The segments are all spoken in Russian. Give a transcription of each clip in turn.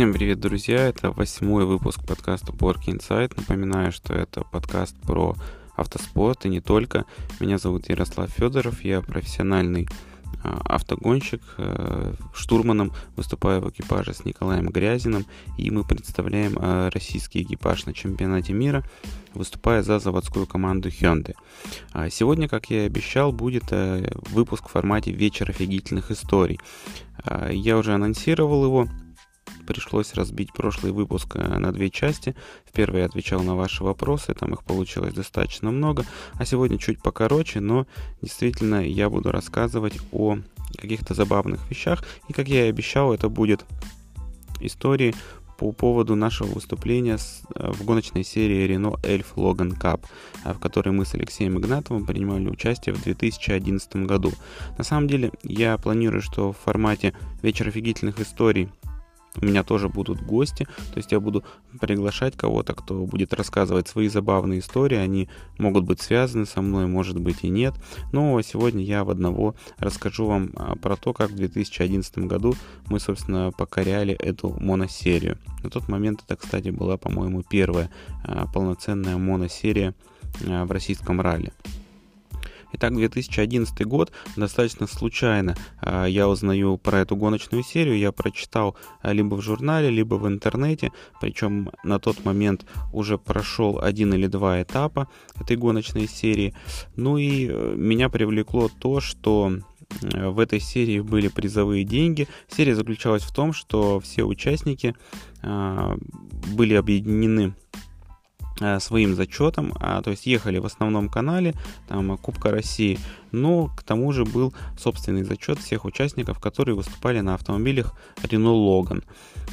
Всем привет, друзья! Это восьмой выпуск подкаста Bork Insight. Напоминаю, что это подкаст про автоспорт и не только. Меня зовут Ярослав Федоров, я профессиональный а, автогонщик, э, штурманом, выступаю в экипаже с Николаем Грязиным, и мы представляем э, российский экипаж на чемпионате мира, выступая за заводскую команду Hyundai. А сегодня, как я и обещал, будет э, выпуск в формате «Вечер офигительных историй». А, я уже анонсировал его, пришлось разбить прошлый выпуск э, на две части. В первой я отвечал на ваши вопросы, там их получилось достаточно много, а сегодня чуть покороче, но действительно я буду рассказывать о каких-то забавных вещах, и как я и обещал, это будет истории по поводу нашего выступления э, в гоночной серии Renault Elf Logan Cup, в которой мы с Алексеем Игнатовым принимали участие в 2011 году. На самом деле, я планирую, что в формате «Вечер офигительных историй» у меня тоже будут гости, то есть я буду приглашать кого-то, кто будет рассказывать свои забавные истории, они могут быть связаны со мной, может быть и нет, но сегодня я в одного расскажу вам а, про то, как в 2011 году мы, собственно, покоряли эту моносерию. На тот момент это, кстати, была, по-моему, первая а, полноценная моносерия а, в российском ралли. Итак, 2011 год. Достаточно случайно э, я узнаю про эту гоночную серию. Я прочитал э, либо в журнале, либо в интернете. Причем на тот момент уже прошел один или два этапа этой гоночной серии. Ну и э, меня привлекло то, что в этой серии были призовые деньги. Серия заключалась в том, что все участники были объединены своим зачетом, а, то есть ехали в основном канале, там Кубка России, но к тому же был собственный зачет всех участников, которые выступали на автомобилях Renault Logan.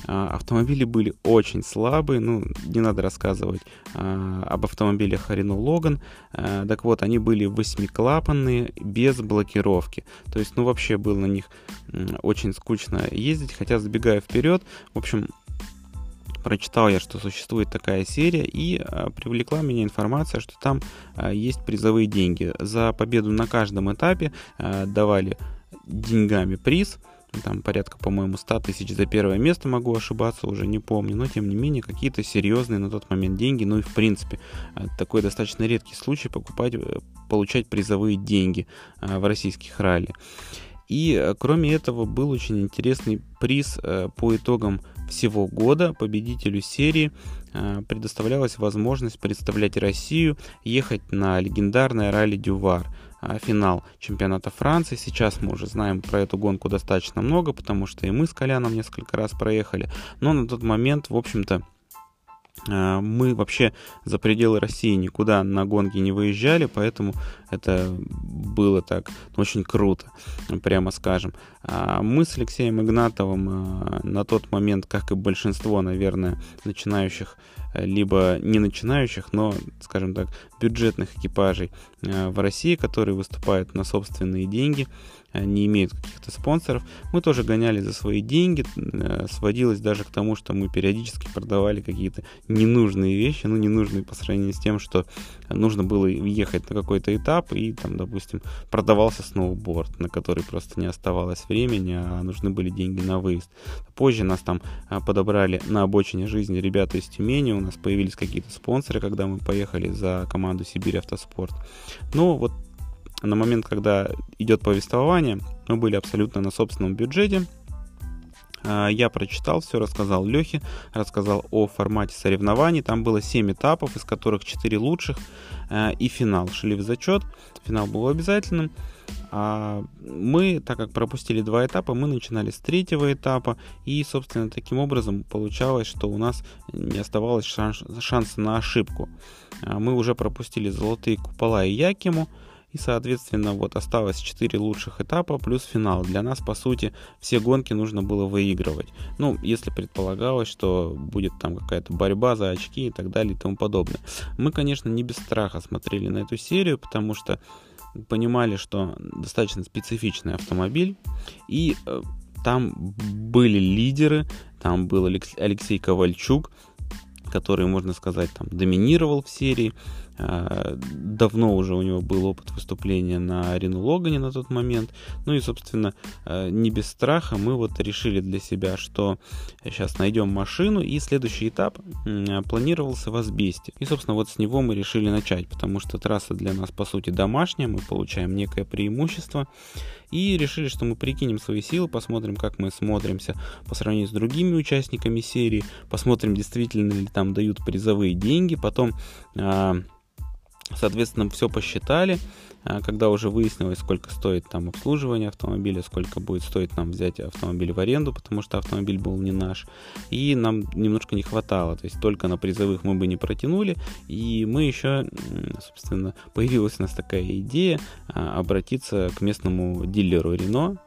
А, автомобили были очень слабые, ну, не надо рассказывать а, об автомобилях Renault Logan, а, так вот, они были восьмиклапанные, без блокировки, то есть, ну, вообще было на них очень скучно ездить, хотя, забегая вперед, в общем, прочитал я, что существует такая серия, и а, привлекла меня информация, что там а, есть призовые деньги. За победу на каждом этапе а, давали деньгами приз, там порядка, по-моему, 100 тысяч за первое место, могу ошибаться, уже не помню, но тем не менее какие-то серьезные на тот момент деньги, ну и в принципе такой достаточно редкий случай покупать, э, получать призовые деньги в российских ралли. И э, кроме этого был очень интересный приз э, по итогам всего года победителю серии э, предоставлялась возможность представлять Россию, ехать на легендарное ралли Дювар, э, финал чемпионата Франции. Сейчас мы уже знаем про эту гонку достаточно много, потому что и мы с Коляном несколько раз проехали. Но на тот момент, в общем-то, мы вообще за пределы России никуда на гонки не выезжали, поэтому это было так очень круто, прямо скажем. А мы с Алексеем Игнатовым а, на тот момент, как и большинство, наверное, начинающих, э, либо не начинающих, но, скажем так, бюджетных экипажей э, в России, которые выступают на собственные деньги, э, не имеют каких-то спонсоров. Мы тоже гоняли за свои деньги, сводилось даже к тому, что мы периодически продавали какие-то ненужные вещи, ну, ненужные по сравнению с тем, что нужно было ехать на какой-то этап, и там, допустим, продавался сноуборд, на который просто не оставалось времени, а нужны были деньги на выезд. Позже нас там а, подобрали на обочине жизни ребята из Тюмени, у нас появились какие-то спонсоры, когда мы поехали за команду Сибирь Автоспорт. Но вот на момент, когда идет повествование, мы были абсолютно на собственном бюджете, а, я прочитал все, рассказал Лехе, рассказал о формате соревнований. Там было 7 этапов, из которых 4 лучших а, и финал шли в зачет. Финал был обязательным. А мы, так как пропустили два этапа, мы начинали с третьего этапа. И, собственно, таким образом получалось, что у нас не оставалось шанс, шанса на ошибку. Мы уже пропустили золотые купола и Якиму. И, соответственно, вот осталось 4 лучших этапа плюс финал. Для нас, по сути, все гонки нужно было выигрывать. Ну, если предполагалось, что будет там какая-то борьба за очки и так далее и тому подобное. Мы, конечно, не без страха смотрели на эту серию, потому что понимали, что достаточно специфичный автомобиль. И э, там были лидеры, там был Алексей Ковальчук, который, можно сказать, там доминировал в серии. А, давно уже у него был опыт выступления на Рену Логане на тот момент. Ну и, собственно, а, не без страха мы вот решили для себя, что сейчас найдем машину, и следующий этап планировался в Асбесте. И, собственно, вот с него мы решили начать, потому что трасса для нас, по сути, домашняя, мы получаем некое преимущество. И решили, что мы прикинем свои силы, посмотрим, как мы смотримся по сравнению с другими участниками серии, посмотрим, действительно ли там дают призовые деньги, потом Соответственно, все посчитали, а, когда уже выяснилось, сколько стоит там обслуживание автомобиля, сколько будет стоить нам взять автомобиль в аренду, потому что автомобиль был не наш. И нам немножко не хватало, то есть только на призовых мы бы не протянули. И мы еще, собственно, появилась у нас такая идея а, обратиться к местному дилеру Рено,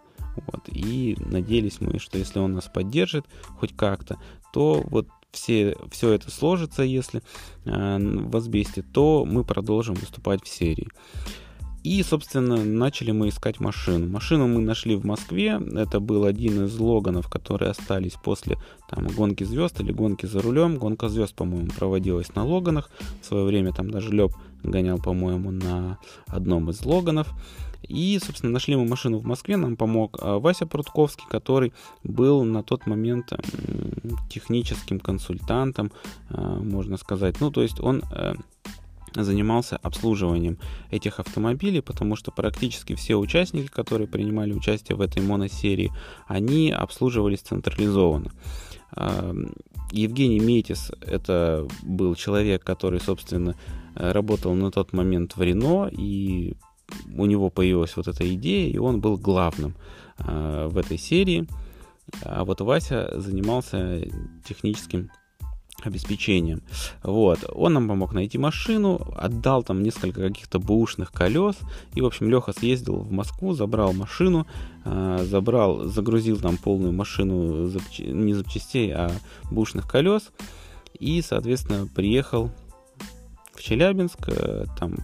вот, и надеялись мы, что если он нас поддержит хоть как-то, то вот все, все это сложится, если э, в Асбесте, то мы продолжим выступать в серии. И, собственно, начали мы искать машину. Машину мы нашли в Москве. Это был один из логанов, которые остались после там, гонки звезд или гонки за рулем. Гонка звезд, по-моему, проводилась на логанах. В свое время там даже Леб гонял, по-моему, на одном из логанов. И, собственно, нашли мы машину в Москве, нам помог а, Вася Прудковский, который был на тот момент техническим консультантом, а, можно сказать. Ну, то есть он э, занимался обслуживанием этих автомобилей, потому что практически все участники, которые принимали участие в этой моносерии, они обслуживались централизованно. Евгений Метис — это был человек, который, собственно, работал на тот момент в Рено и у него появилась вот эта идея, и он был главным э, в этой серии. А вот Вася занимался техническим обеспечением. Вот. Он нам помог найти машину, отдал там несколько каких-то бушных колес. И, в общем, Леха съездил в Москву, забрал машину, э, забрал, загрузил там полную машину запч... не запчастей, а бушных колес. И, соответственно, приехал в Челябинск, э, там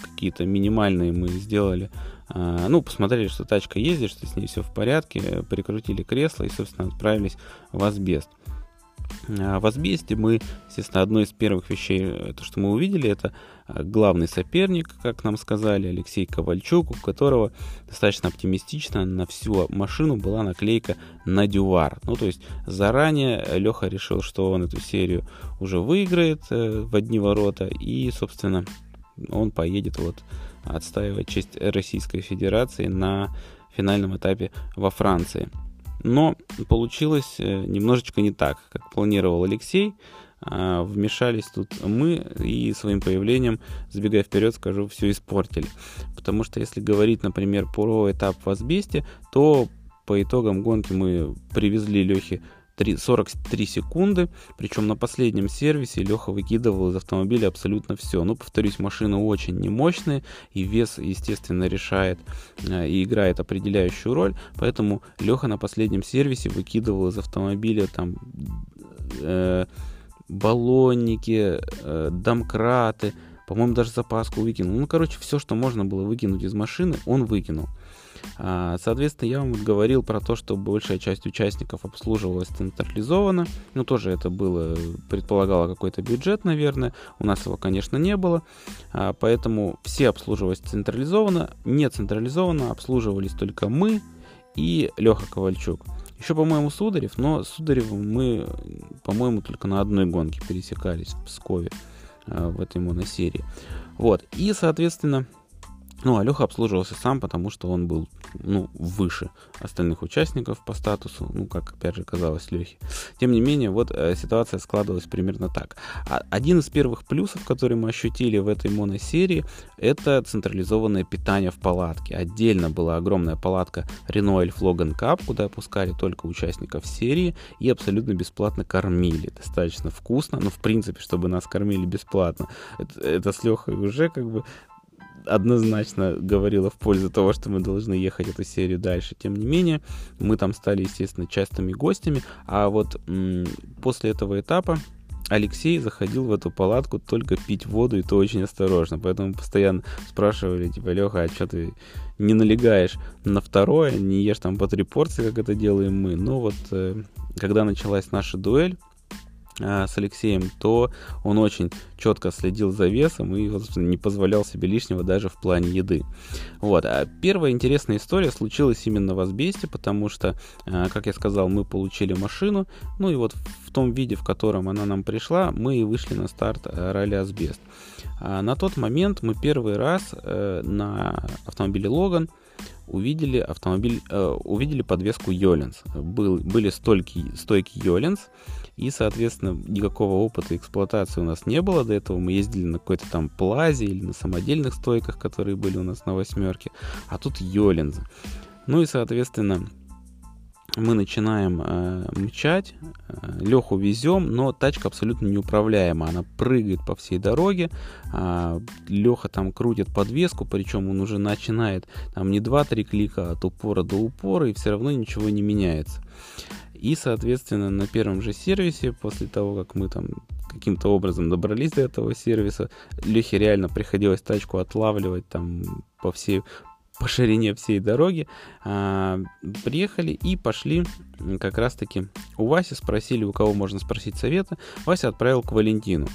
какие-то минимальные мы сделали. А, ну, посмотрели, что тачка ездит, что с ней все в порядке, прикрутили кресло и, собственно, отправились в асбест. А, в асбесте мы, естественно, одно из первых вещей, то, что мы увидели, это а, главный соперник, как нам сказали, Алексей Ковальчук, у которого достаточно оптимистично на всю машину была наклейка на дювар. Ну, то есть заранее Леха решил, что он эту серию уже выиграет э, в одни ворота и, собственно, он поедет вот отстаивать честь Российской Федерации на финальном этапе во Франции. Но получилось э, немножечко не так, как планировал Алексей. А, вмешались тут мы и своим появлением, сбегая вперед, скажу, все испортили. Потому что если говорить, например, про этап в Асбесте, то по итогам гонки мы привезли Лехе 3, 43 секунды. Причем на последнем сервисе Леха выкидывал из автомобиля абсолютно все. Ну, повторюсь, машины очень немощные, и вес, естественно, решает э, и играет определяющую роль. Поэтому Леха на последнем сервисе выкидывал из автомобиля там э, баллонники, э, домкраты, по-моему, даже запаску выкинул. Ну, короче, все, что можно было выкинуть из машины, он выкинул. А, соответственно, я вам говорил про то, что большая часть участников обслуживалась централизованно. Ну, тоже это было, предполагало какой-то бюджет, наверное. У нас его, конечно, не было. А, поэтому все обслуживались централизованно. Не централизованно обслуживались только мы и Леха Ковальчук. Еще, по-моему, Сударев, но с Сударевым мы, по-моему, только на одной гонке пересекались в Пскове а, в этой моносерии. Вот. И, соответственно, ну, Алёха обслуживался сам, потому что он был, ну, выше остальных участников по статусу, ну, как, опять же, казалось Лехе. Тем не менее, вот э, ситуация складывалась примерно так. А, один из первых плюсов, который мы ощутили в этой моносерии, это централизованное питание в палатке. Отдельно была огромная палатка Renault Logan Cup, куда опускали только участников серии и абсолютно бесплатно кормили. Достаточно вкусно, но, в принципе, чтобы нас кормили бесплатно, это, это с Лехой уже как бы однозначно говорила в пользу того, что мы должны ехать эту серию дальше. Тем не менее, мы там стали, естественно, частыми гостями, а вот м- после этого этапа Алексей заходил в эту палатку только пить воду, и то очень осторожно. Поэтому постоянно спрашивали, типа, Леха, а что ты не налегаешь на второе, не ешь там по три порции, как это делаем мы. Но вот э, когда началась наша дуэль, с Алексеем, то он очень четко следил за весом и, не позволял себе лишнего даже в плане еды. Вот. А первая интересная история случилась именно в Асбесте, потому что, э, как я сказал, мы получили машину, ну и вот в том виде, в котором она нам пришла, мы и вышли на старт э, ралли Асбест. А на тот момент мы первый раз э, на автомобиле Логан увидели автомобиль, э, увидели подвеску Йоленс. Был, были стойки, стойки Йоленс, и, соответственно, никакого опыта эксплуатации у нас не было. До этого мы ездили на какой-то там плазе или на самодельных стойках, которые были у нас на восьмерке. А тут Йоленс. Ну и, соответственно, мы начинаем э, мчать, э, Леху везем, но тачка абсолютно неуправляема. Она прыгает по всей дороге, э, Леха там крутит подвеску, причем он уже начинает там не 2-3 клика от упора до упора, и все равно ничего не меняется. И, соответственно, на первом же сервисе, после того, как мы там каким-то образом добрались до этого сервиса, Лехе реально приходилось тачку отлавливать там по всей по ширине всей дороги, а, приехали и пошли как раз-таки у Васи, спросили, у кого можно спросить совета. Вася отправил к Валентину.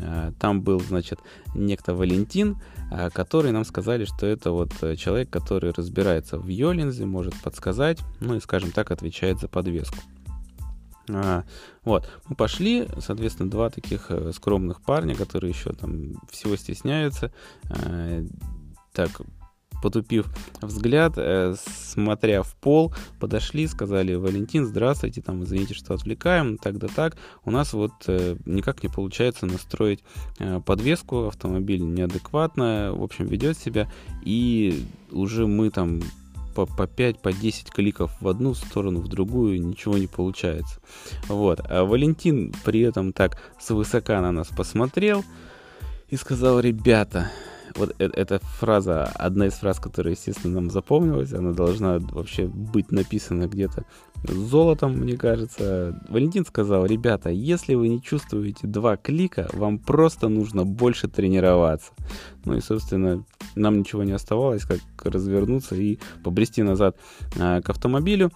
А, там был, значит, некто Валентин, а, который нам сказали, что это вот человек, который разбирается в Йолинзе, может подсказать, ну и, скажем так, отвечает за подвеску. А, вот, мы пошли, соответственно, два таких э, скромных парня, которые еще там всего стесняются. А, так, потупив взгляд, э, смотря в пол, подошли, сказали, Валентин, здравствуйте, там, извините, что отвлекаем, так да так. У нас вот э, никак не получается настроить э, подвеску, автомобиль неадекватно, в общем, ведет себя, и уже мы там по, по 5, по 10 кликов в одну сторону, в другую, ничего не получается. Вот. А Валентин при этом так свысока на нас посмотрел и сказал, ребята, вот э эта фраза, одна из фраз, которая, естественно, нам запомнилась, она должна вообще быть написана где-то золотом, мне кажется. Валентин сказал, ребята, если вы не чувствуете два клика, вам просто нужно больше тренироваться. Ну и, собственно, нам ничего не оставалось, как развернуться и побрести назад э, к автомобилю.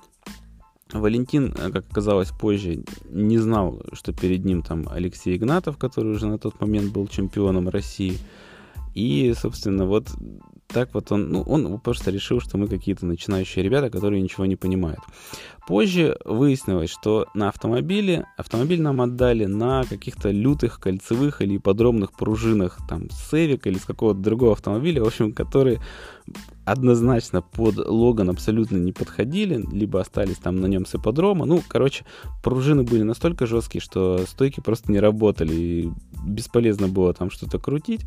Валентин, э, как оказалось позже, не знал, что перед ним там Алексей Игнатов, который уже на тот момент был чемпионом России. И, собственно, вот так вот он, ну, он просто решил, что мы какие-то начинающие ребята, которые ничего не понимают. Позже выяснилось, что на автомобиле, автомобиль нам отдали на каких-то лютых кольцевых или подробных пружинах, там, с Эвика или с какого-то другого автомобиля, в общем, которые однозначно под Логан абсолютно не подходили, либо остались там на нем с ипподрома. Ну, короче, пружины были настолько жесткие, что стойки просто не работали, и бесполезно было там что-то крутить.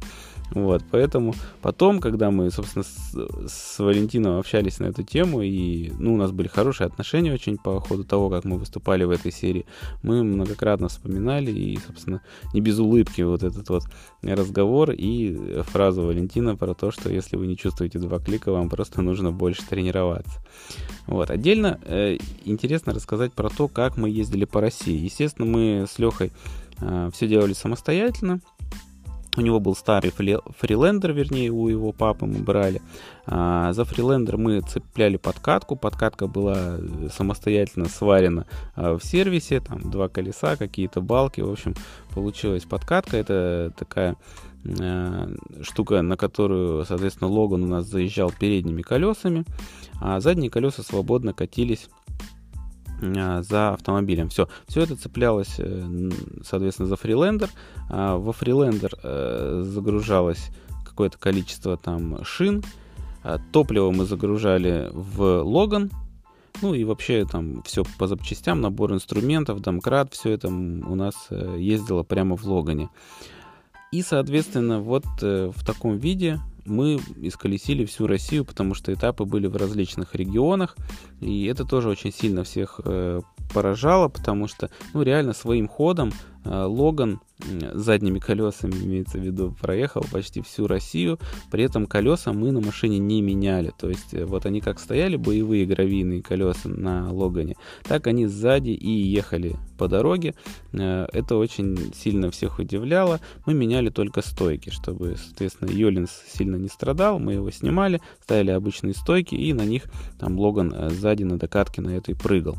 Вот, поэтому потом, когда мы, собственно, с, с Валентином общались на эту тему, и, ну, у нас были хорошие отношения очень по ходу того, как мы выступали в этой серии, мы многократно вспоминали, и, собственно, не без улыбки вот этот вот разговор и фразу Валентина про то, что если вы не чувствуете два клика, вам просто нужно больше тренироваться. Вот, отдельно э, интересно рассказать про то, как мы ездили по России. Естественно, мы с Лехой э, все делали самостоятельно, у него был старый фрилендер, вернее, у его папы мы брали. А, за фрилендер мы цепляли подкатку. Подкатка была самостоятельно сварена а, в сервисе. Там два колеса, какие-то балки. В общем, получилась подкатка. Это такая штука, на которую, соответственно, Логан у нас заезжал передними колесами, а задние колеса свободно катились а, за автомобилем. Все, все это цеплялось, э, соответственно, за фрилендер. А, во фрилендер э, загружалось какое-то количество там шин. А, топливо мы загружали в Логан. Ну и вообще там все по запчастям, набор инструментов, домкрат, все это у нас э, ездило прямо в Логане. И, соответственно, вот в таком виде мы исколесили всю Россию, потому что этапы были в различных регионах, и это тоже очень сильно всех э, поражало, потому что, ну, реально своим ходом э, Логан задними колесами, имеется в виду, проехал почти всю Россию. При этом колеса мы на машине не меняли. То есть э, вот они как стояли, боевые гравийные колеса на Логане, так они сзади и ехали по дороге. Э, это очень сильно всех удивляло. Мы меняли только стойки, чтобы, соответственно, Йолинс сильно не страдал. Мы его снимали, ставили обычные стойки, и на них там Логан э, сзади на докатке на этой прыгал.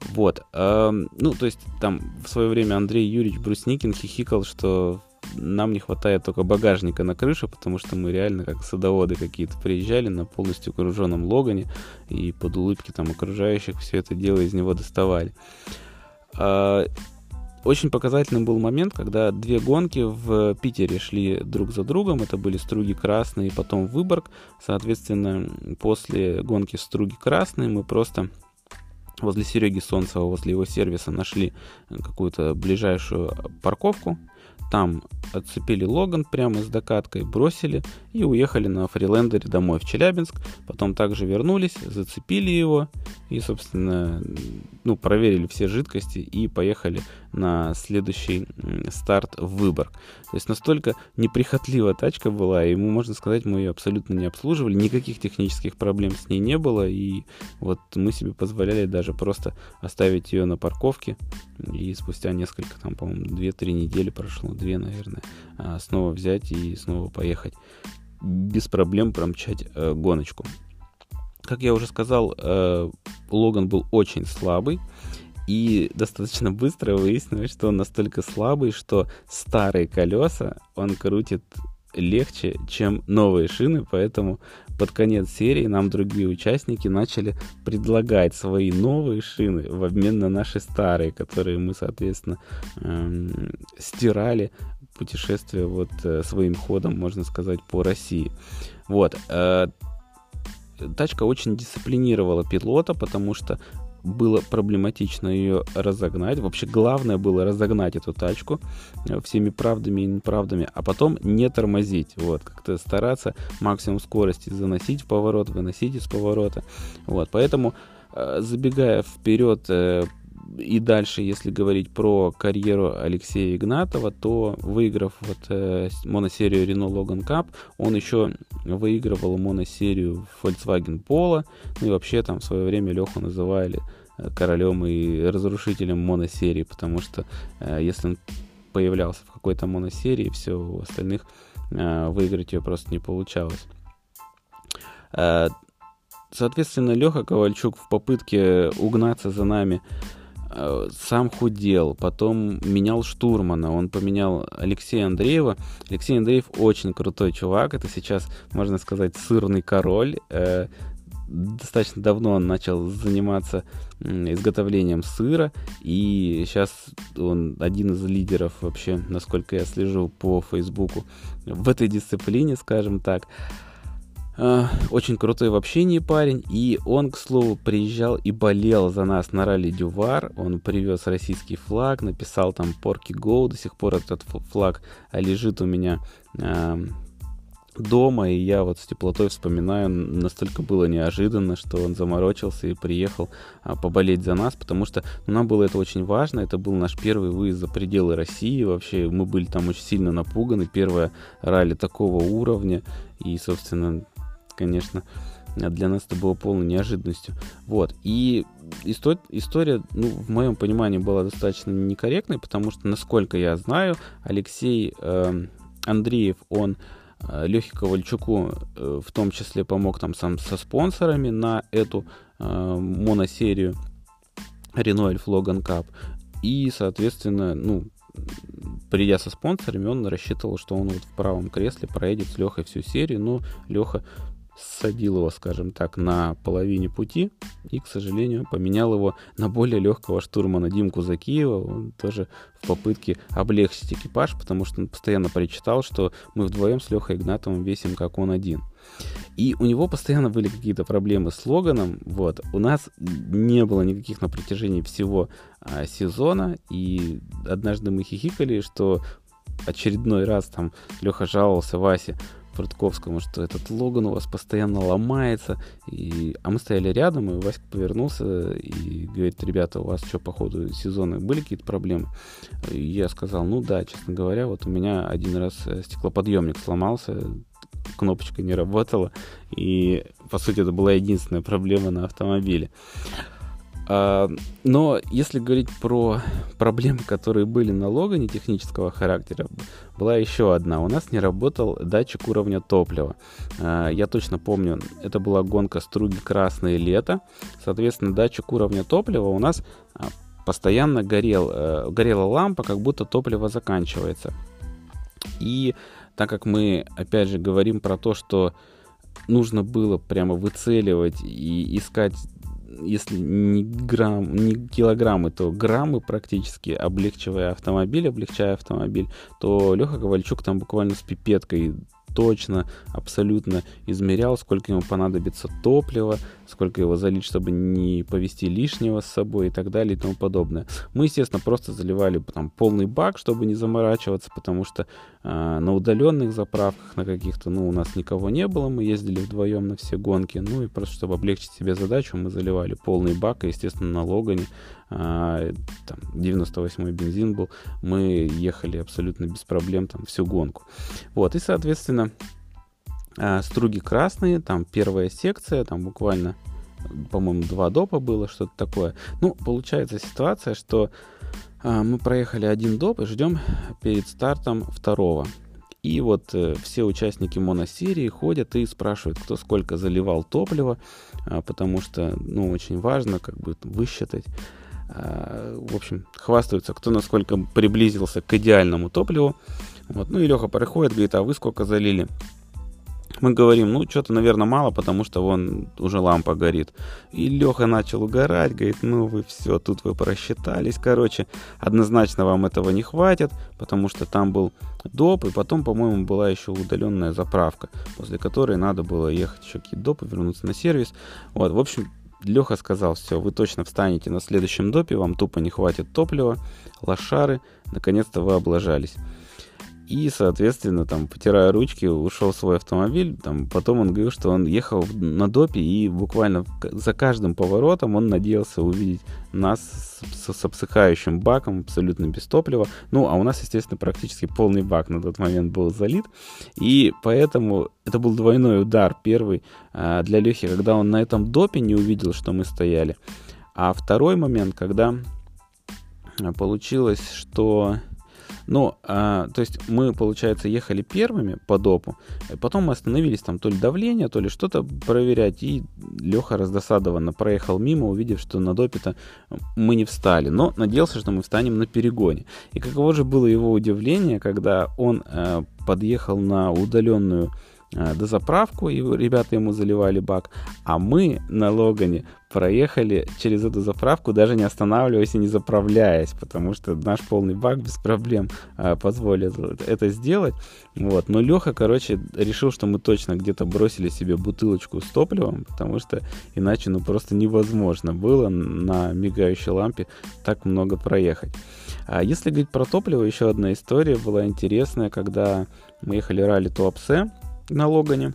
Вот. Э, ну, то есть там в свое время Андрей Юрьевич Брусникин хихикал, что нам не хватает только багажника на крыше, потому что мы реально как садоводы какие-то приезжали на полностью груженном Логане и под улыбки там окружающих все это дело из него доставали. А, очень показательным был момент, когда две гонки в Питере шли друг за другом. Это были Струги Красные и потом Выборг. Соответственно, после гонки Струги Красные мы просто возле Сереги Солнцева, возле его сервиса нашли какую-то ближайшую парковку. Там отцепили Логан прямо с докаткой, бросили и уехали на фрилендере домой в Челябинск. Потом также вернулись, зацепили его и, собственно, ну, проверили все жидкости и поехали на следующий старт в Выборг. То есть настолько неприхотливая тачка была, и ему, можно сказать, мы ее абсолютно не обслуживали, никаких технических проблем с ней не было, и вот мы себе позволяли даже просто оставить ее на парковке, и спустя несколько, там, по-моему, 2-3 недели прошло, 2, наверное, а, снова взять и снова поехать без проблем промчать э, гоночку. Как я уже сказал, э, Логан был очень слабый, и достаточно быстро выяснилось, что он настолько слабый, что старые колеса он крутит легче, чем новые шины, поэтому под конец серии нам другие участники начали предлагать свои новые шины в обмен на наши старые, которые мы, соответственно, эм, стирали путешествие вот э, своим ходом, можно сказать, по России. Вот. Э, тачка очень дисциплинировала пилота, потому что было проблематично ее разогнать. Вообще главное было разогнать эту тачку э, всеми правдами и неправдами, а потом не тормозить. Вот, как-то стараться максимум скорости заносить в поворот, выносить из поворота. Вот, поэтому э, забегая вперед э, и дальше, если говорить про карьеру Алексея Игнатова, то выиграв вот э, моносерию Renault Logan Cup, он еще выигрывал моносерию Volkswagen Polo, ну и вообще там в свое время Леху называли э, королем и разрушителем моносерии, потому что э, если он появлялся в какой-то моносерии, все у остальных э, выиграть ее просто не получалось. Э, соответственно, Леха Ковальчук в попытке угнаться за нами сам худел, потом менял штурмана, он поменял Алексея Андреева. Алексей Андреев очень крутой чувак, это сейчас, можно сказать, сырный король. Э, достаточно давно он начал заниматься изготовлением сыра, и сейчас он один из лидеров вообще, насколько я слежу по Фейсбуку, в этой дисциплине, скажем так. А, очень крутой в общении парень. И он, к слову, приезжал и болел за нас на ралли Дювар. Он привез российский флаг, написал там Порки Go. До сих пор этот флаг лежит у меня э, дома. И я вот с теплотой вспоминаю, настолько было неожиданно, что он заморочился и приехал а, поболеть за нас, потому что ну, нам было это очень важно. Это был наш первый выезд за пределы России. Вообще мы были там очень сильно напуганы. Первое ралли такого уровня. И, собственно, конечно, для нас это было полной неожиданностью. Вот. И история, история, ну, в моем понимании, была достаточно некорректной, потому что, насколько я знаю, Алексей э, Андреев, он э, Лехе Ковальчуку э, в том числе помог там сам со спонсорами на эту э, моносерию Renault Elf Logan Cup. И, соответственно, ну, придя со спонсорами, он рассчитывал, что он вот в правом кресле проедет с Лехой всю серию, но Леха садил его, скажем так, на половине пути и, к сожалению, поменял его на более легкого штурмана Димку Закиева. Он тоже в попытке облегчить экипаж, потому что он постоянно прочитал, что мы вдвоем с Лехой Игнатовым весим, как он один. И у него постоянно были какие-то проблемы с Логаном. Вот. У нас не было никаких на протяжении всего а, сезона. И однажды мы хихикали, что очередной раз там Леха жаловался Васе, Прудковскому, что этот Логан у вас постоянно ломается. И... А мы стояли рядом, и Васька повернулся и говорит, ребята, у вас что, по ходу сезона были какие-то проблемы? И я сказал, ну да, честно говоря, вот у меня один раз стеклоподъемник сломался, кнопочка не работала, и, по сути, это была единственная проблема на автомобиле. А, но если говорить про проблемы, которые были на Логане технического характера, была еще одна. У нас не работал датчик уровня топлива. А, я точно помню, это была гонка струги красное лето. Соответственно, датчик уровня топлива у нас а, постоянно горел, э, горела лампа, как будто топливо заканчивается. И так как мы, опять же, говорим про то, что нужно было прямо выцеливать и искать если не, грамм, не килограммы, то граммы практически, облегчивая автомобиль, облегчая автомобиль, то Леха Ковальчук там буквально с пипеткой точно, абсолютно измерял, сколько ему понадобится топлива, сколько его залить, чтобы не повести лишнего с собой и так далее и тому подобное. Мы, естественно, просто заливали там полный бак, чтобы не заморачиваться, потому что э, на удаленных заправках, на каких-то, ну, у нас никого не было, мы ездили вдвоем на все гонки, ну и просто, чтобы облегчить себе задачу, мы заливали полный бак, и, естественно, на Логане а, там, 98-й бензин был, мы ехали абсолютно без проблем там всю гонку. Вот, и, соответственно, струги красные, там первая секция, там буквально, по-моему, два допа было, что-то такое. Ну, получается ситуация, что а, мы проехали один доп и ждем перед стартом второго. И вот э, все участники моносерии ходят и спрашивают, кто сколько заливал топлива, э, потому что, ну, очень важно как бы высчитать. А, в общем, хвастаются, кто насколько приблизился к идеальному топливу. Вот. Ну и Леха приходит, говорит, а вы сколько залили? Мы говорим, ну, что-то, наверное, мало, потому что вон уже лампа горит. И Леха начал угорать, говорит, ну, вы все, тут вы просчитались. Короче, однозначно вам этого не хватит, потому что там был доп, и потом, по-моему, была еще удаленная заправка, после которой надо было ехать еще какие-то допы, вернуться на сервис. Вот, в общем, Леха сказал, все, вы точно встанете на следующем допе, вам тупо не хватит топлива, лошары, наконец-то вы облажались. И, соответственно, там, потирая ручки, ушел в свой автомобиль. Там, потом он говорил, что он ехал на допе, и буквально за каждым поворотом он надеялся увидеть нас с, с обсыхающим баком, абсолютно без топлива. Ну, а у нас, естественно, практически полный бак на тот момент был залит. И поэтому это был двойной удар. Первый а, для Лехи, когда он на этом допе не увидел, что мы стояли. А второй момент, когда а, получилось, что ну, а, то есть мы, получается, ехали первыми по допу, потом мы остановились там то ли давление, то ли что-то проверять, и Леха раздосадованно проехал мимо, увидев, что на допе-то мы не встали, но надеялся, что мы встанем на перегоне. И каково же было его удивление, когда он а, подъехал на удаленную дозаправку, и ребята ему заливали бак, а мы на Логане проехали через эту заправку, даже не останавливаясь и не заправляясь, потому что наш полный бак без проблем а, позволит это сделать. Вот. Но Леха, короче, решил, что мы точно где-то бросили себе бутылочку с топливом, потому что иначе ну просто невозможно было на мигающей лампе так много проехать. А если говорить про топливо, еще одна история была интересная, когда мы ехали ралли Туапсе, на Логане.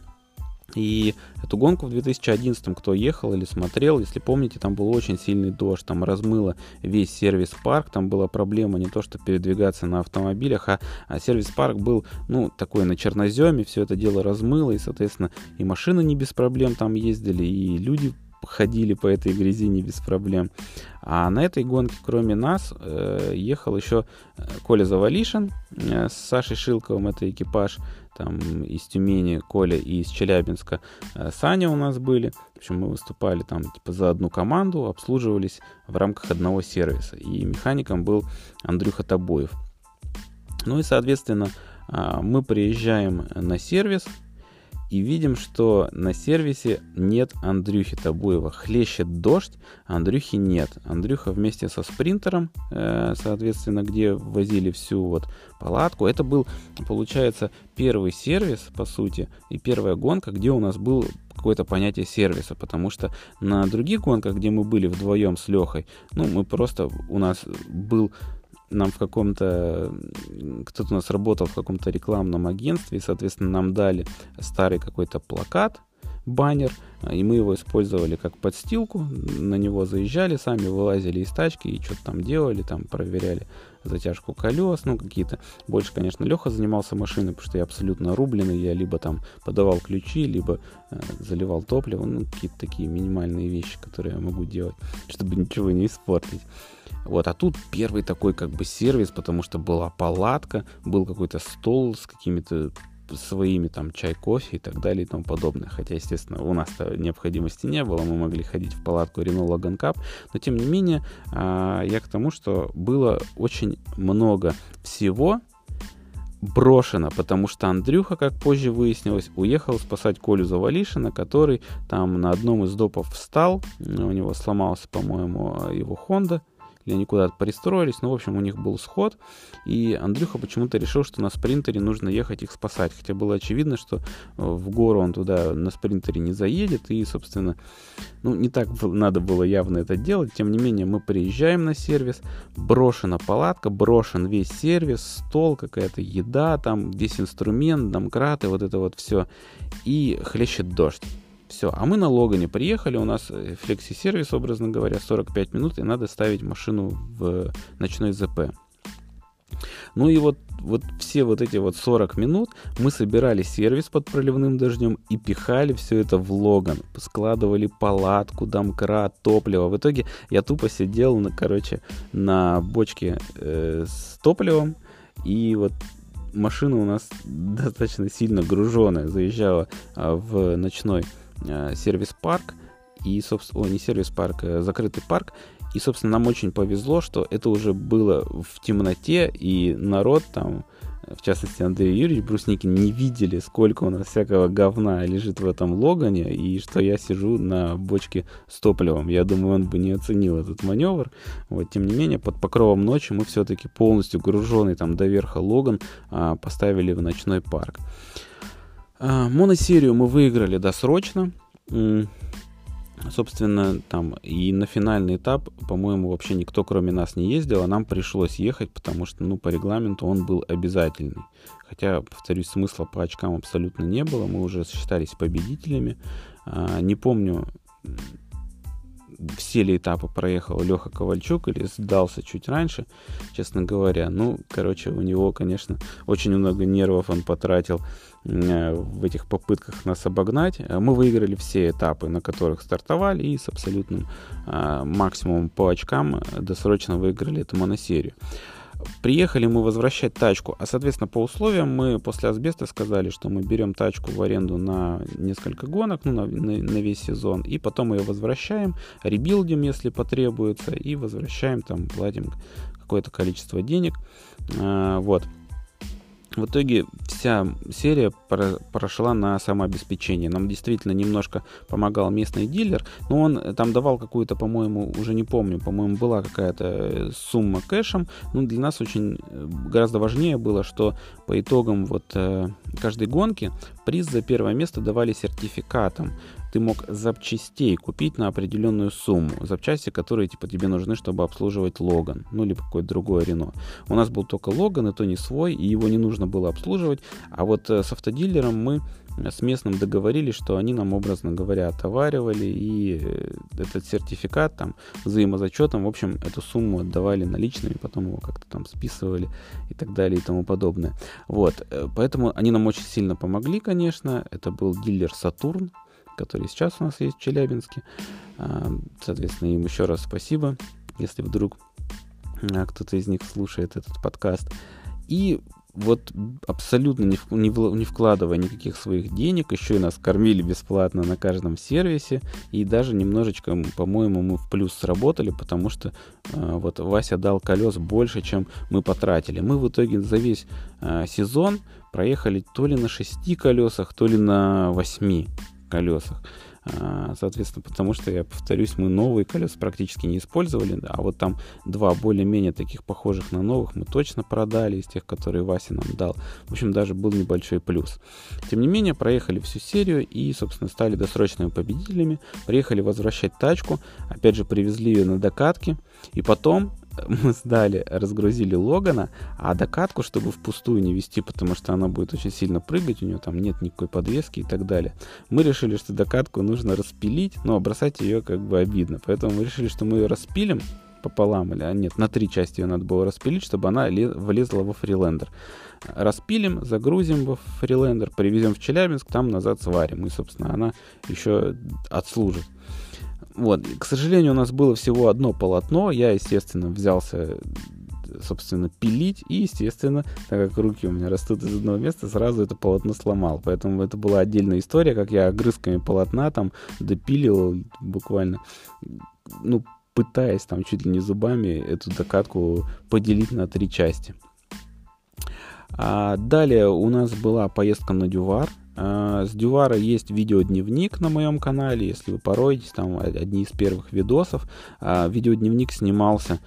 И эту гонку в 2011 кто ехал или смотрел, если помните, там был очень сильный дождь, там размыло весь сервис-парк, там была проблема не то, что передвигаться на автомобилях, а, а сервис-парк был, ну, такой на черноземе, все это дело размыло, и, соответственно, и машины не без проблем там ездили, и люди ходили по этой грязи не без проблем. А на этой гонке, кроме нас, э, ехал еще э, Коля Завалишин э, с Сашей Шилковым, это экипаж там из Тюмени, Коля и из Челябинска Саня у нас были. В общем, мы выступали там типа за одну команду, обслуживались в рамках одного сервиса. И механиком был Андрюха Табоев. Ну и, соответственно, а, мы приезжаем на сервис, и видим, что на сервисе нет Андрюхи Табуева. Хлещет дождь, а Андрюхи нет. Андрюха вместе со спринтером, э, соответственно, где возили всю вот палатку. Это был, получается, первый сервис, по сути, и первая гонка, где у нас был какое-то понятие сервиса, потому что на других гонках, где мы были вдвоем с Лехой, ну, мы просто, у нас был нам в каком-то, кто-то у нас работал в каком-то рекламном агентстве, и, соответственно, нам дали старый какой-то плакат, баннер, и мы его использовали как подстилку, на него заезжали, сами вылазили из тачки и что-то там делали, там проверяли затяжку колес, ну какие-то. Больше, конечно, Леха занимался машиной, потому что я абсолютно рубленый, я либо там подавал ключи, либо э, заливал топливо, ну какие-то такие минимальные вещи, которые я могу делать, чтобы ничего не испортить. Вот, а тут первый такой как бы сервис, потому что была палатка, был какой-то стол с какими-то своими там чай, кофе и так далее и тому подобное. Хотя, естественно, у нас-то необходимости не было, мы могли ходить в палатку Renault Logan Cup, но тем не менее а, я к тому, что было очень много всего, брошена, потому что Андрюха, как позже выяснилось, уехал спасать Колю Завалишина, который там на одном из допов встал, у него сломался, по-моему, его Honda, или они куда-то пристроились, ну, в общем, у них был сход, и Андрюха почему-то решил, что на спринтере нужно ехать их спасать, хотя было очевидно, что э, в гору он туда на спринтере не заедет, и, собственно, ну, не так надо было явно это делать, тем не менее, мы приезжаем на сервис, брошена палатка, брошен весь сервис, стол, какая-то еда, там весь инструмент, домкраты, вот это вот все, и хлещет дождь. Все, а мы на Логане приехали, у нас э, флекси-сервис, образно говоря, 45 минут, и надо ставить машину в ночной ЗП. Ну и вот, вот все вот эти вот 40 минут мы собирали сервис под проливным дождем и пихали все это в Логан. Складывали палатку, домкрат, топливо. В итоге я тупо сидел, на, короче, на бочке э, с топливом. И вот машина у нас достаточно сильно груженная заезжала э, в ночной сервис-парк, и, собственно, о, не сервис-парк, а закрытый парк. И, собственно, нам очень повезло, что это уже было в темноте, и народ там, в частности, Андрей Юрьевич Брусникин, не видели, сколько у нас всякого говна лежит в этом Логане, и что я сижу на бочке с топливом. Я думаю, он бы не оценил этот маневр. Вот, тем не менее, под покровом ночи мы все-таки полностью груженный там до верха Логан а, поставили в ночной парк. А, моносерию мы выиграли досрочно. Собственно, там и на финальный этап, по-моему, вообще никто кроме нас не ездил, а нам пришлось ехать, потому что, ну, по регламенту он был обязательный. Хотя, повторюсь, смысла по очкам абсолютно не было, мы уже считались победителями. А, не помню, все ли этапы проехал Леха Ковальчук или сдался чуть раньше, честно говоря. Ну, короче, у него, конечно, очень много нервов он потратил э, в этих попытках нас обогнать. Мы выиграли все этапы, на которых стартовали, и с абсолютным э, максимумом по очкам досрочно выиграли эту моносерию. Приехали мы возвращать тачку, а, соответственно, по условиям мы после асбеста сказали, что мы берем тачку в аренду на несколько гонок, ну, на, на, на весь сезон, и потом ее возвращаем, ребилдим, если потребуется, и возвращаем, там, платим какое-то количество денег. А, вот. В итоге вся серия прошла на самообеспечение. Нам действительно немножко помогал местный дилер, но он там давал какую-то, по-моему, уже не помню, по-моему, была какая-то э, сумма кэшем. Но для нас очень э, гораздо важнее было, что по итогам вот э, каждой гонки приз за первое место давали сертификатом ты мог запчастей купить на определенную сумму. Запчасти, которые типа тебе нужны, чтобы обслуживать Логан, ну либо какое-то другое Рено. У нас был только Логан, и то не свой, и его не нужно было обслуживать. А вот э, с автодилером мы с местным договорились, что они нам, образно говоря, отоваривали, и э, этот сертификат там взаимозачетом, в общем, эту сумму отдавали наличными, потом его как-то там списывали и так далее и тому подобное. Вот, э, поэтому они нам очень сильно помогли, конечно. Это был дилер Сатурн, который сейчас у нас есть в Челябинске. А, соответственно, им еще раз спасибо, если вдруг а, кто-то из них слушает этот подкаст. И вот абсолютно не, не, не вкладывая никаких своих денег, еще и нас кормили бесплатно на каждом сервисе, и даже немножечко, по-моему, мы в плюс сработали, потому что э, вот Вася дал колес больше, чем мы потратили. Мы в итоге за весь э, сезон проехали то ли на 6 колесах, то ли на 8 колесах. А, соответственно, потому что, я повторюсь, мы новые колеса практически не использовали, а вот там два более-менее таких похожих на новых мы точно продали из тех, которые Вася нам дал. В общем, даже был небольшой плюс. Тем не менее, проехали всю серию и, собственно, стали досрочными победителями. Приехали возвращать тачку, опять же, привезли ее на докатке, и потом мы сдали, разгрузили Логана, а докатку, чтобы впустую не вести, потому что она будет очень сильно прыгать, у нее там нет никакой подвески и так далее. Мы решили, что докатку нужно распилить, но бросать ее как бы обидно. Поэтому мы решили, что мы ее распилим пополам, или а нет, на три части ее надо было распилить, чтобы она влезла во фрилендер. Распилим, загрузим во фрилендер, привезем в Челябинск, там назад сварим. И, собственно, она еще отслужит. Вот, к сожалению, у нас было всего одно полотно. Я, естественно, взялся, собственно, пилить. И, естественно, так как руки у меня растут из одного места, сразу это полотно сломал. Поэтому это была отдельная история, как я огрызками полотна там допиливал буквально, ну, пытаясь там чуть ли не зубами эту докатку поделить на три части. А далее у нас была поездка на Дювар. А, с Дювара есть видеодневник на моем канале, если вы пороетесь, там одни из первых видосов. А, видеодневник снимался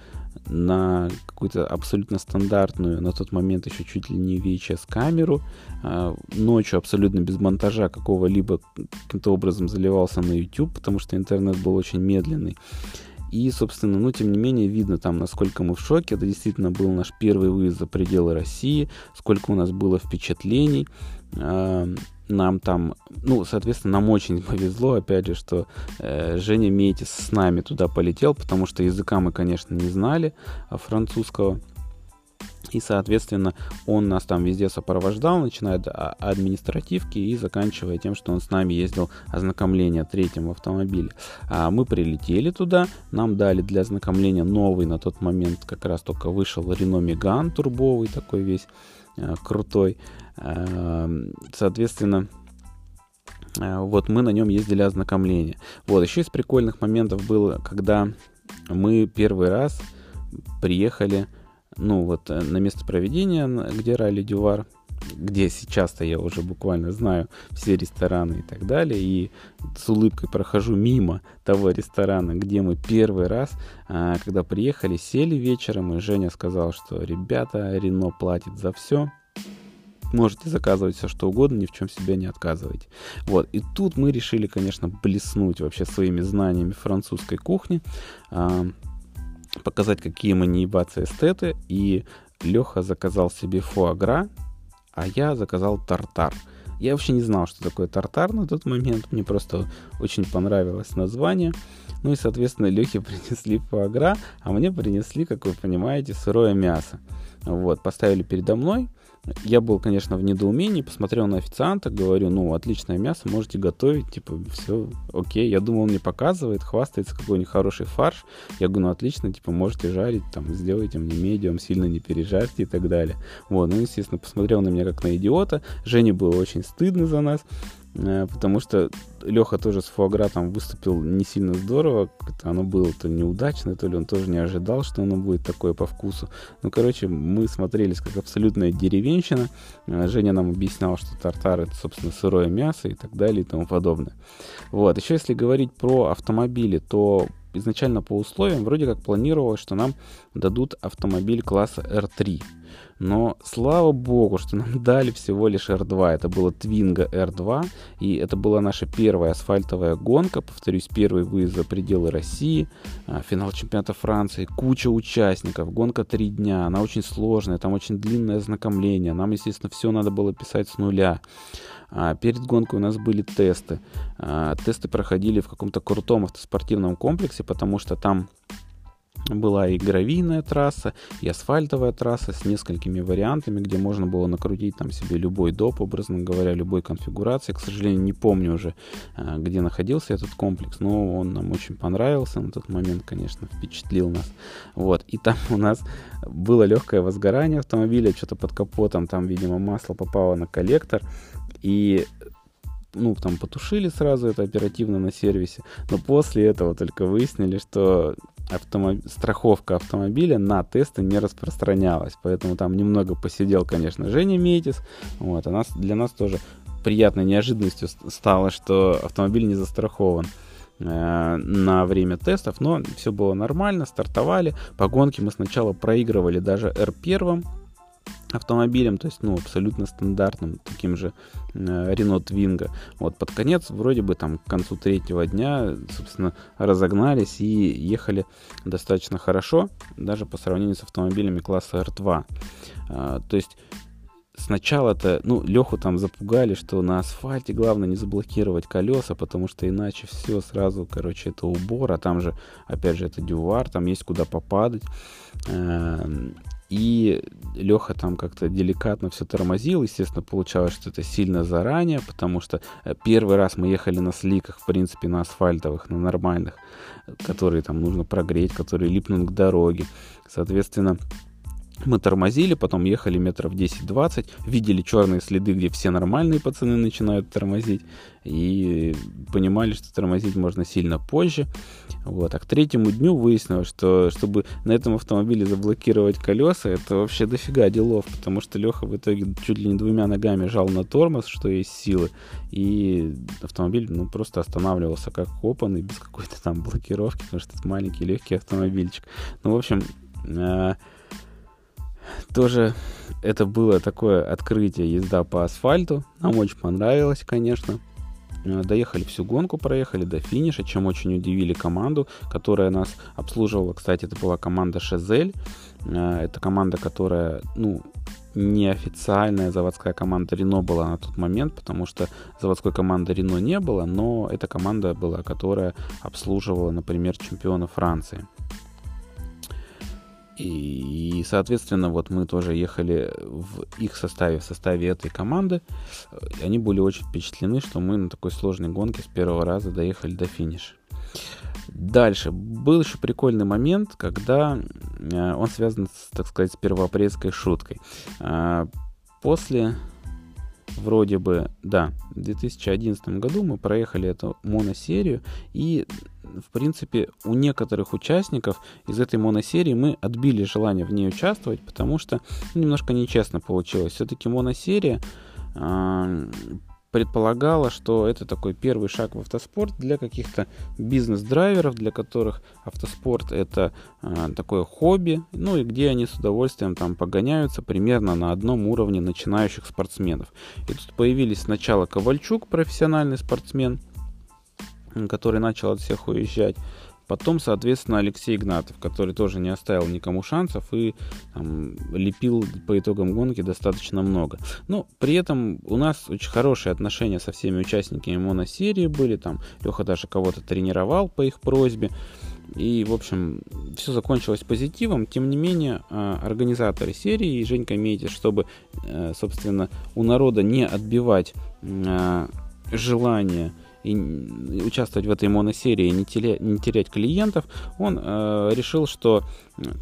на какую-то абсолютно стандартную, на тот момент еще чуть ли не VHS камеру, а, ночью абсолютно без монтажа какого-либо каким-то образом заливался на YouTube, потому что интернет был очень медленный. И, собственно, ну, тем не менее, видно там, насколько мы в шоке. Это действительно был наш первый выезд за пределы России, сколько у нас было впечатлений. А, нам там, ну, соответственно, нам очень повезло, опять же, что э, Женя Метис с нами туда полетел, потому что языка мы, конечно, не знали а французского. И, соответственно, он нас там везде сопровождал, начиная от административки и заканчивая тем, что он с нами ездил ознакомление третьим в автомобиле. А мы прилетели туда, нам дали для ознакомления новый на тот момент, как раз только вышел Renault Megane турбовый, такой весь крутой. Э, соответственно, э, вот мы на нем ездили ознакомление. Вот, еще из прикольных моментов было, когда мы первый раз приехали ну вот э, на место проведения, где Ралли Дювар, где сейчас-то я уже буквально знаю все рестораны и так далее, и с улыбкой прохожу мимо того ресторана, где мы первый раз, а, когда приехали, сели вечером, и Женя сказал, что ребята, Рено платит за все, можете заказывать все что угодно, ни в чем себе не отказывайте. Вот, и тут мы решили, конечно, блеснуть вообще своими знаниями французской кухни, а, показать, какие мы не ебаться эстеты. И Леха заказал себе фуагра, а я заказал тартар. Я вообще не знал, что такое тартар на тот момент. Мне просто очень понравилось название. Ну и, соответственно, Лехе принесли фуагра, а мне принесли, как вы понимаете, сырое мясо. Вот, поставили передо мной. Я был, конечно, в недоумении, посмотрел на официанта, говорю, ну, отличное мясо, можете готовить, типа, все, окей. Я думал, он мне показывает, хвастается какой-нибудь хороший фарш. Я говорю, ну, отлично, типа, можете жарить, там, сделайте мне медиум, сильно не пережарьте и так далее. Вот, ну, естественно, посмотрел на меня как на идиота. Жене было очень стыдно за нас. Э, потому что Леха тоже с фуагра там выступил не сильно здорово, это оно было то неудачно, то ли он тоже не ожидал, что оно будет такое по вкусу. Ну, короче, мы смотрелись как абсолютная деревенщина. Э, Женя нам объяснял, что тартар это, собственно, сырое мясо и так далее и тому подобное. Вот, еще если говорить про автомобили, то изначально по условиям вроде как планировалось, что нам дадут автомобиль класса R3. Но слава богу, что нам дали всего лишь R2. Это было Twingo R2, и это была наша первая асфальтовая гонка, повторюсь, первый выезд за пределы России, а, финал чемпионата Франции, куча участников, гонка три дня, она очень сложная, там очень длинное ознакомление, нам, естественно, все надо было писать с нуля. А, перед гонкой у нас были тесты. А, тесты проходили в каком-то крутом автоспортивном комплексе, потому что там была и гравийная трасса, и асфальтовая трасса с несколькими вариантами, где можно было накрутить там себе любой доп, образно говоря, любой конфигурации. К сожалению, не помню уже, а, где находился этот комплекс, но он нам очень понравился на тот момент, конечно, впечатлил нас. Вот, и там у нас было легкое возгорание автомобиля, что-то под капотом, там, видимо, масло попало на коллектор, и ну, там потушили сразу это оперативно на сервисе, но после этого только выяснили, что автомоб... страховка автомобиля на тесты не распространялась, поэтому там немного посидел, конечно, Женя Метис, вот, а нас, для нас тоже приятной неожиданностью стало, что автомобиль не застрахован э, на время тестов, но все было нормально, стартовали, по гонке мы сначала проигрывали даже R1, автомобилем, то есть, ну, абсолютно стандартным, таким же э, Renault Twingo. Вот, под конец, вроде бы, там, к концу третьего дня, собственно, разогнались и ехали достаточно хорошо, даже по сравнению с автомобилями класса R2. А, то есть, сначала-то, ну, Леху там запугали, что на асфальте главное не заблокировать колеса, потому что иначе все сразу, короче, это убор, а там же, опять же, это дювар, там есть куда попадать. И Леха там как-то деликатно все тормозил. Естественно, получалось, что это сильно заранее, потому что э, первый раз мы ехали на сликах, в принципе, на асфальтовых, на нормальных, которые там нужно прогреть, которые липнут к дороге. Соответственно, Мы тормозили, потом ехали метров 10-20, видели черные следы, где все нормальные пацаны начинают тормозить, и понимали, что тормозить можно сильно позже. Вот. А к третьему дню выяснилось, что чтобы на этом автомобиле заблокировать колеса, это вообще дофига делов, потому что Леха в итоге чуть ли не двумя ногами жал на тормоз, что есть силы, и автомобиль ну, просто останавливался как копанный, без какой-то там блокировки, потому что это маленький легкий автомобильчик. Ну, в общем, э, тоже это было такое открытие езда по асфальту. Нам очень понравилось, конечно. Э, доехали всю гонку, проехали до финиша, чем очень удивили команду, которая нас обслуживала. Кстати, это была команда Шезель. Э, это команда, которая, ну, неофициальная заводская команда Рено была на тот момент, потому что заводской команды Рено не было, но эта команда была, которая обслуживала, например, чемпиона Франции. И, соответственно, вот мы тоже ехали в их составе, в составе этой команды. Они были очень впечатлены, что мы на такой сложной гонке с первого раза доехали до финиша. Дальше. Был еще прикольный момент, когда э, он связан, с, так сказать, с первоапрельской шуткой. Э, после вроде бы, да, в 2011 году мы проехали эту моносерию, и, в принципе, у некоторых участников из этой моносерии мы отбили желание в ней участвовать, потому что ну, немножко нечестно получилось. Все-таки моносерия э, предполагала, что это такой первый шаг в автоспорт для каких-то бизнес-драйверов, для которых автоспорт это э, такое хобби, ну и где они с удовольствием там погоняются примерно на одном уровне начинающих спортсменов. И тут появились сначала Ковальчук, профессиональный спортсмен, который начал от всех уезжать. Потом, соответственно, Алексей Игнатов, который тоже не оставил никому шансов и там, лепил по итогам гонки достаточно много. Но при этом у нас очень хорошие отношения со всеми участниками моносерии были. Там Леха даже кого-то тренировал по их просьбе. И, в общем, все закончилось позитивом. Тем не менее, а, организаторы серии и Женька Меди, чтобы, э, собственно, у народа не отбивать а, желание и участвовать в этой моносерии, не, теле, не терять клиентов, он э, решил, что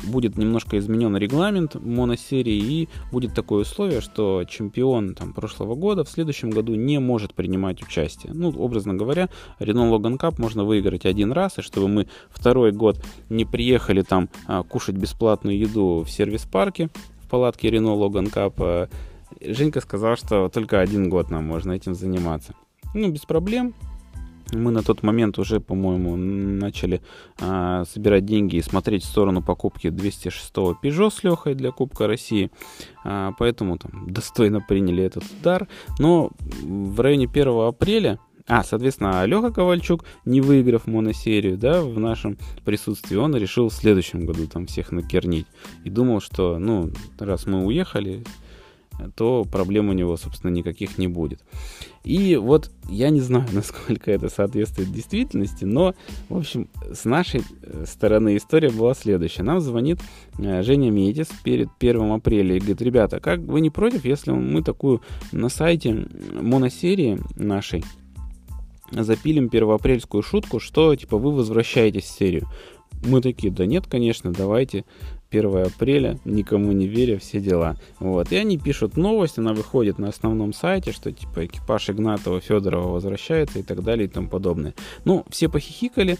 будет немножко изменен регламент моносерии и будет такое условие, что чемпион там, прошлого года в следующем году не может принимать участие. Ну, образно говоря, Renault Logan Cup можно выиграть один раз, и чтобы мы второй год не приехали там а, кушать бесплатную еду в сервис-парке в палатке Renault Logan Cup, а, Женька сказал, что только один год нам можно этим заниматься. Ну, без проблем. Мы на тот момент уже, по-моему, начали а, собирать деньги и смотреть в сторону покупки 206-го Peugeot с Лехой для Кубка России. А, поэтому там достойно приняли этот удар. Но в районе 1 апреля а, соответственно, Леха Ковальчук, не выиграв моносерию, да, в нашем присутствии, он решил в следующем году там всех накернить. И думал, что, ну, раз мы уехали, то проблем у него, собственно, никаких не будет. И вот я не знаю, насколько это соответствует действительности, но, в общем, с нашей э, стороны история была следующая. Нам звонит э, Женя Медис перед 1 апреля и говорит, ребята, как вы не против, если мы такую на сайте моносерии нашей запилим первоапрельскую шутку, что, типа, вы возвращаетесь в серию. Мы такие, да нет, конечно, давайте. 1 апреля, никому не веря, все дела. Вот. И они пишут новость, она выходит на основном сайте, что типа экипаж Игнатова, Федорова возвращается и так далее и тому подобное. Ну, все похихикали,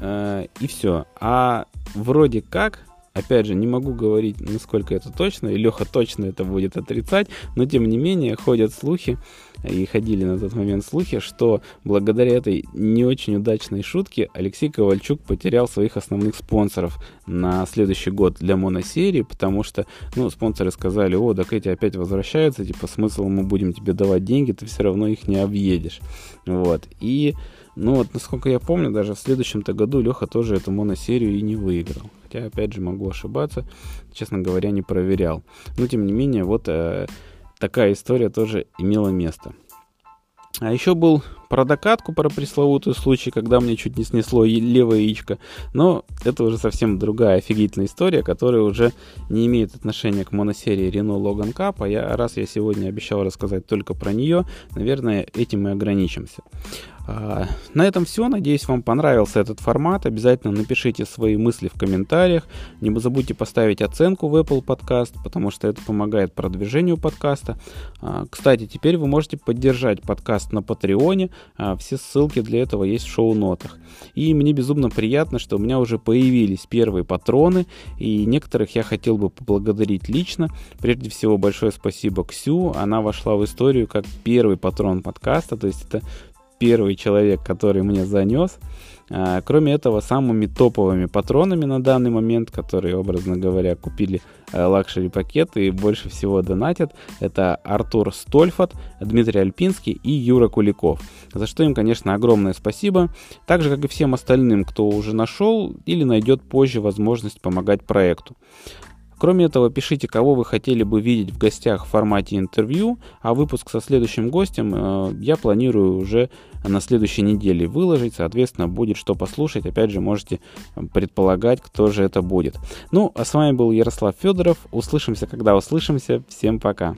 э, и все. А вроде как Опять же, не могу говорить, насколько это точно, и Леха точно это будет отрицать, но тем не менее ходят слухи, и ходили на тот момент слухи, что благодаря этой не очень удачной шутке Алексей Ковальчук потерял своих основных спонсоров на следующий год для моносерии, потому что, ну, спонсоры сказали, о, так эти опять возвращаются, типа, смысл мы будем тебе давать деньги, ты все равно их не объедешь. Вот. И ну вот, насколько я помню, даже в следующем-то году Леха тоже эту моносерию и не выиграл. Хотя, опять же, могу ошибаться. Честно говоря, не проверял. Но, тем не менее, вот э, такая история тоже имела место. А еще был про докатку, про пресловутый случай, когда мне чуть не снесло левое яичко. Но это уже совсем другая офигительная история, которая уже не имеет отношения к моносерии Renault Logan Cup. А я, раз я сегодня обещал рассказать только про нее, наверное, этим и ограничимся. А, на этом все. Надеюсь, вам понравился этот формат. Обязательно напишите свои мысли в комментариях. Не забудьте поставить оценку в Apple Podcast, потому что это помогает продвижению подкаста. А, кстати, теперь вы можете поддержать подкаст на Патреоне. А, все ссылки для этого есть в шоу-нотах. И мне безумно приятно, что у меня уже появились первые патроны, и некоторых я хотел бы поблагодарить лично. Прежде всего, большое спасибо Ксю. Она вошла в историю как первый патрон подкаста, то есть это первый человек, который мне занес. А, кроме этого, самыми топовыми патронами на данный момент, которые, образно говоря, купили э, luxury пакеты и больше всего донатят, это Артур Стольфат, Дмитрий Альпинский и Юра Куликов. За что им, конечно, огромное спасибо. Так же, как и всем остальным, кто уже нашел или найдет позже возможность помогать проекту. Кроме этого, пишите, кого вы хотели бы видеть в гостях в формате интервью, а выпуск со следующим гостем э, я планирую уже на следующей неделе выложить, соответственно, будет что послушать. Опять же, можете предполагать, кто же это будет. Ну, а с вами был Ярослав Федоров. Услышимся, когда услышимся. Всем пока.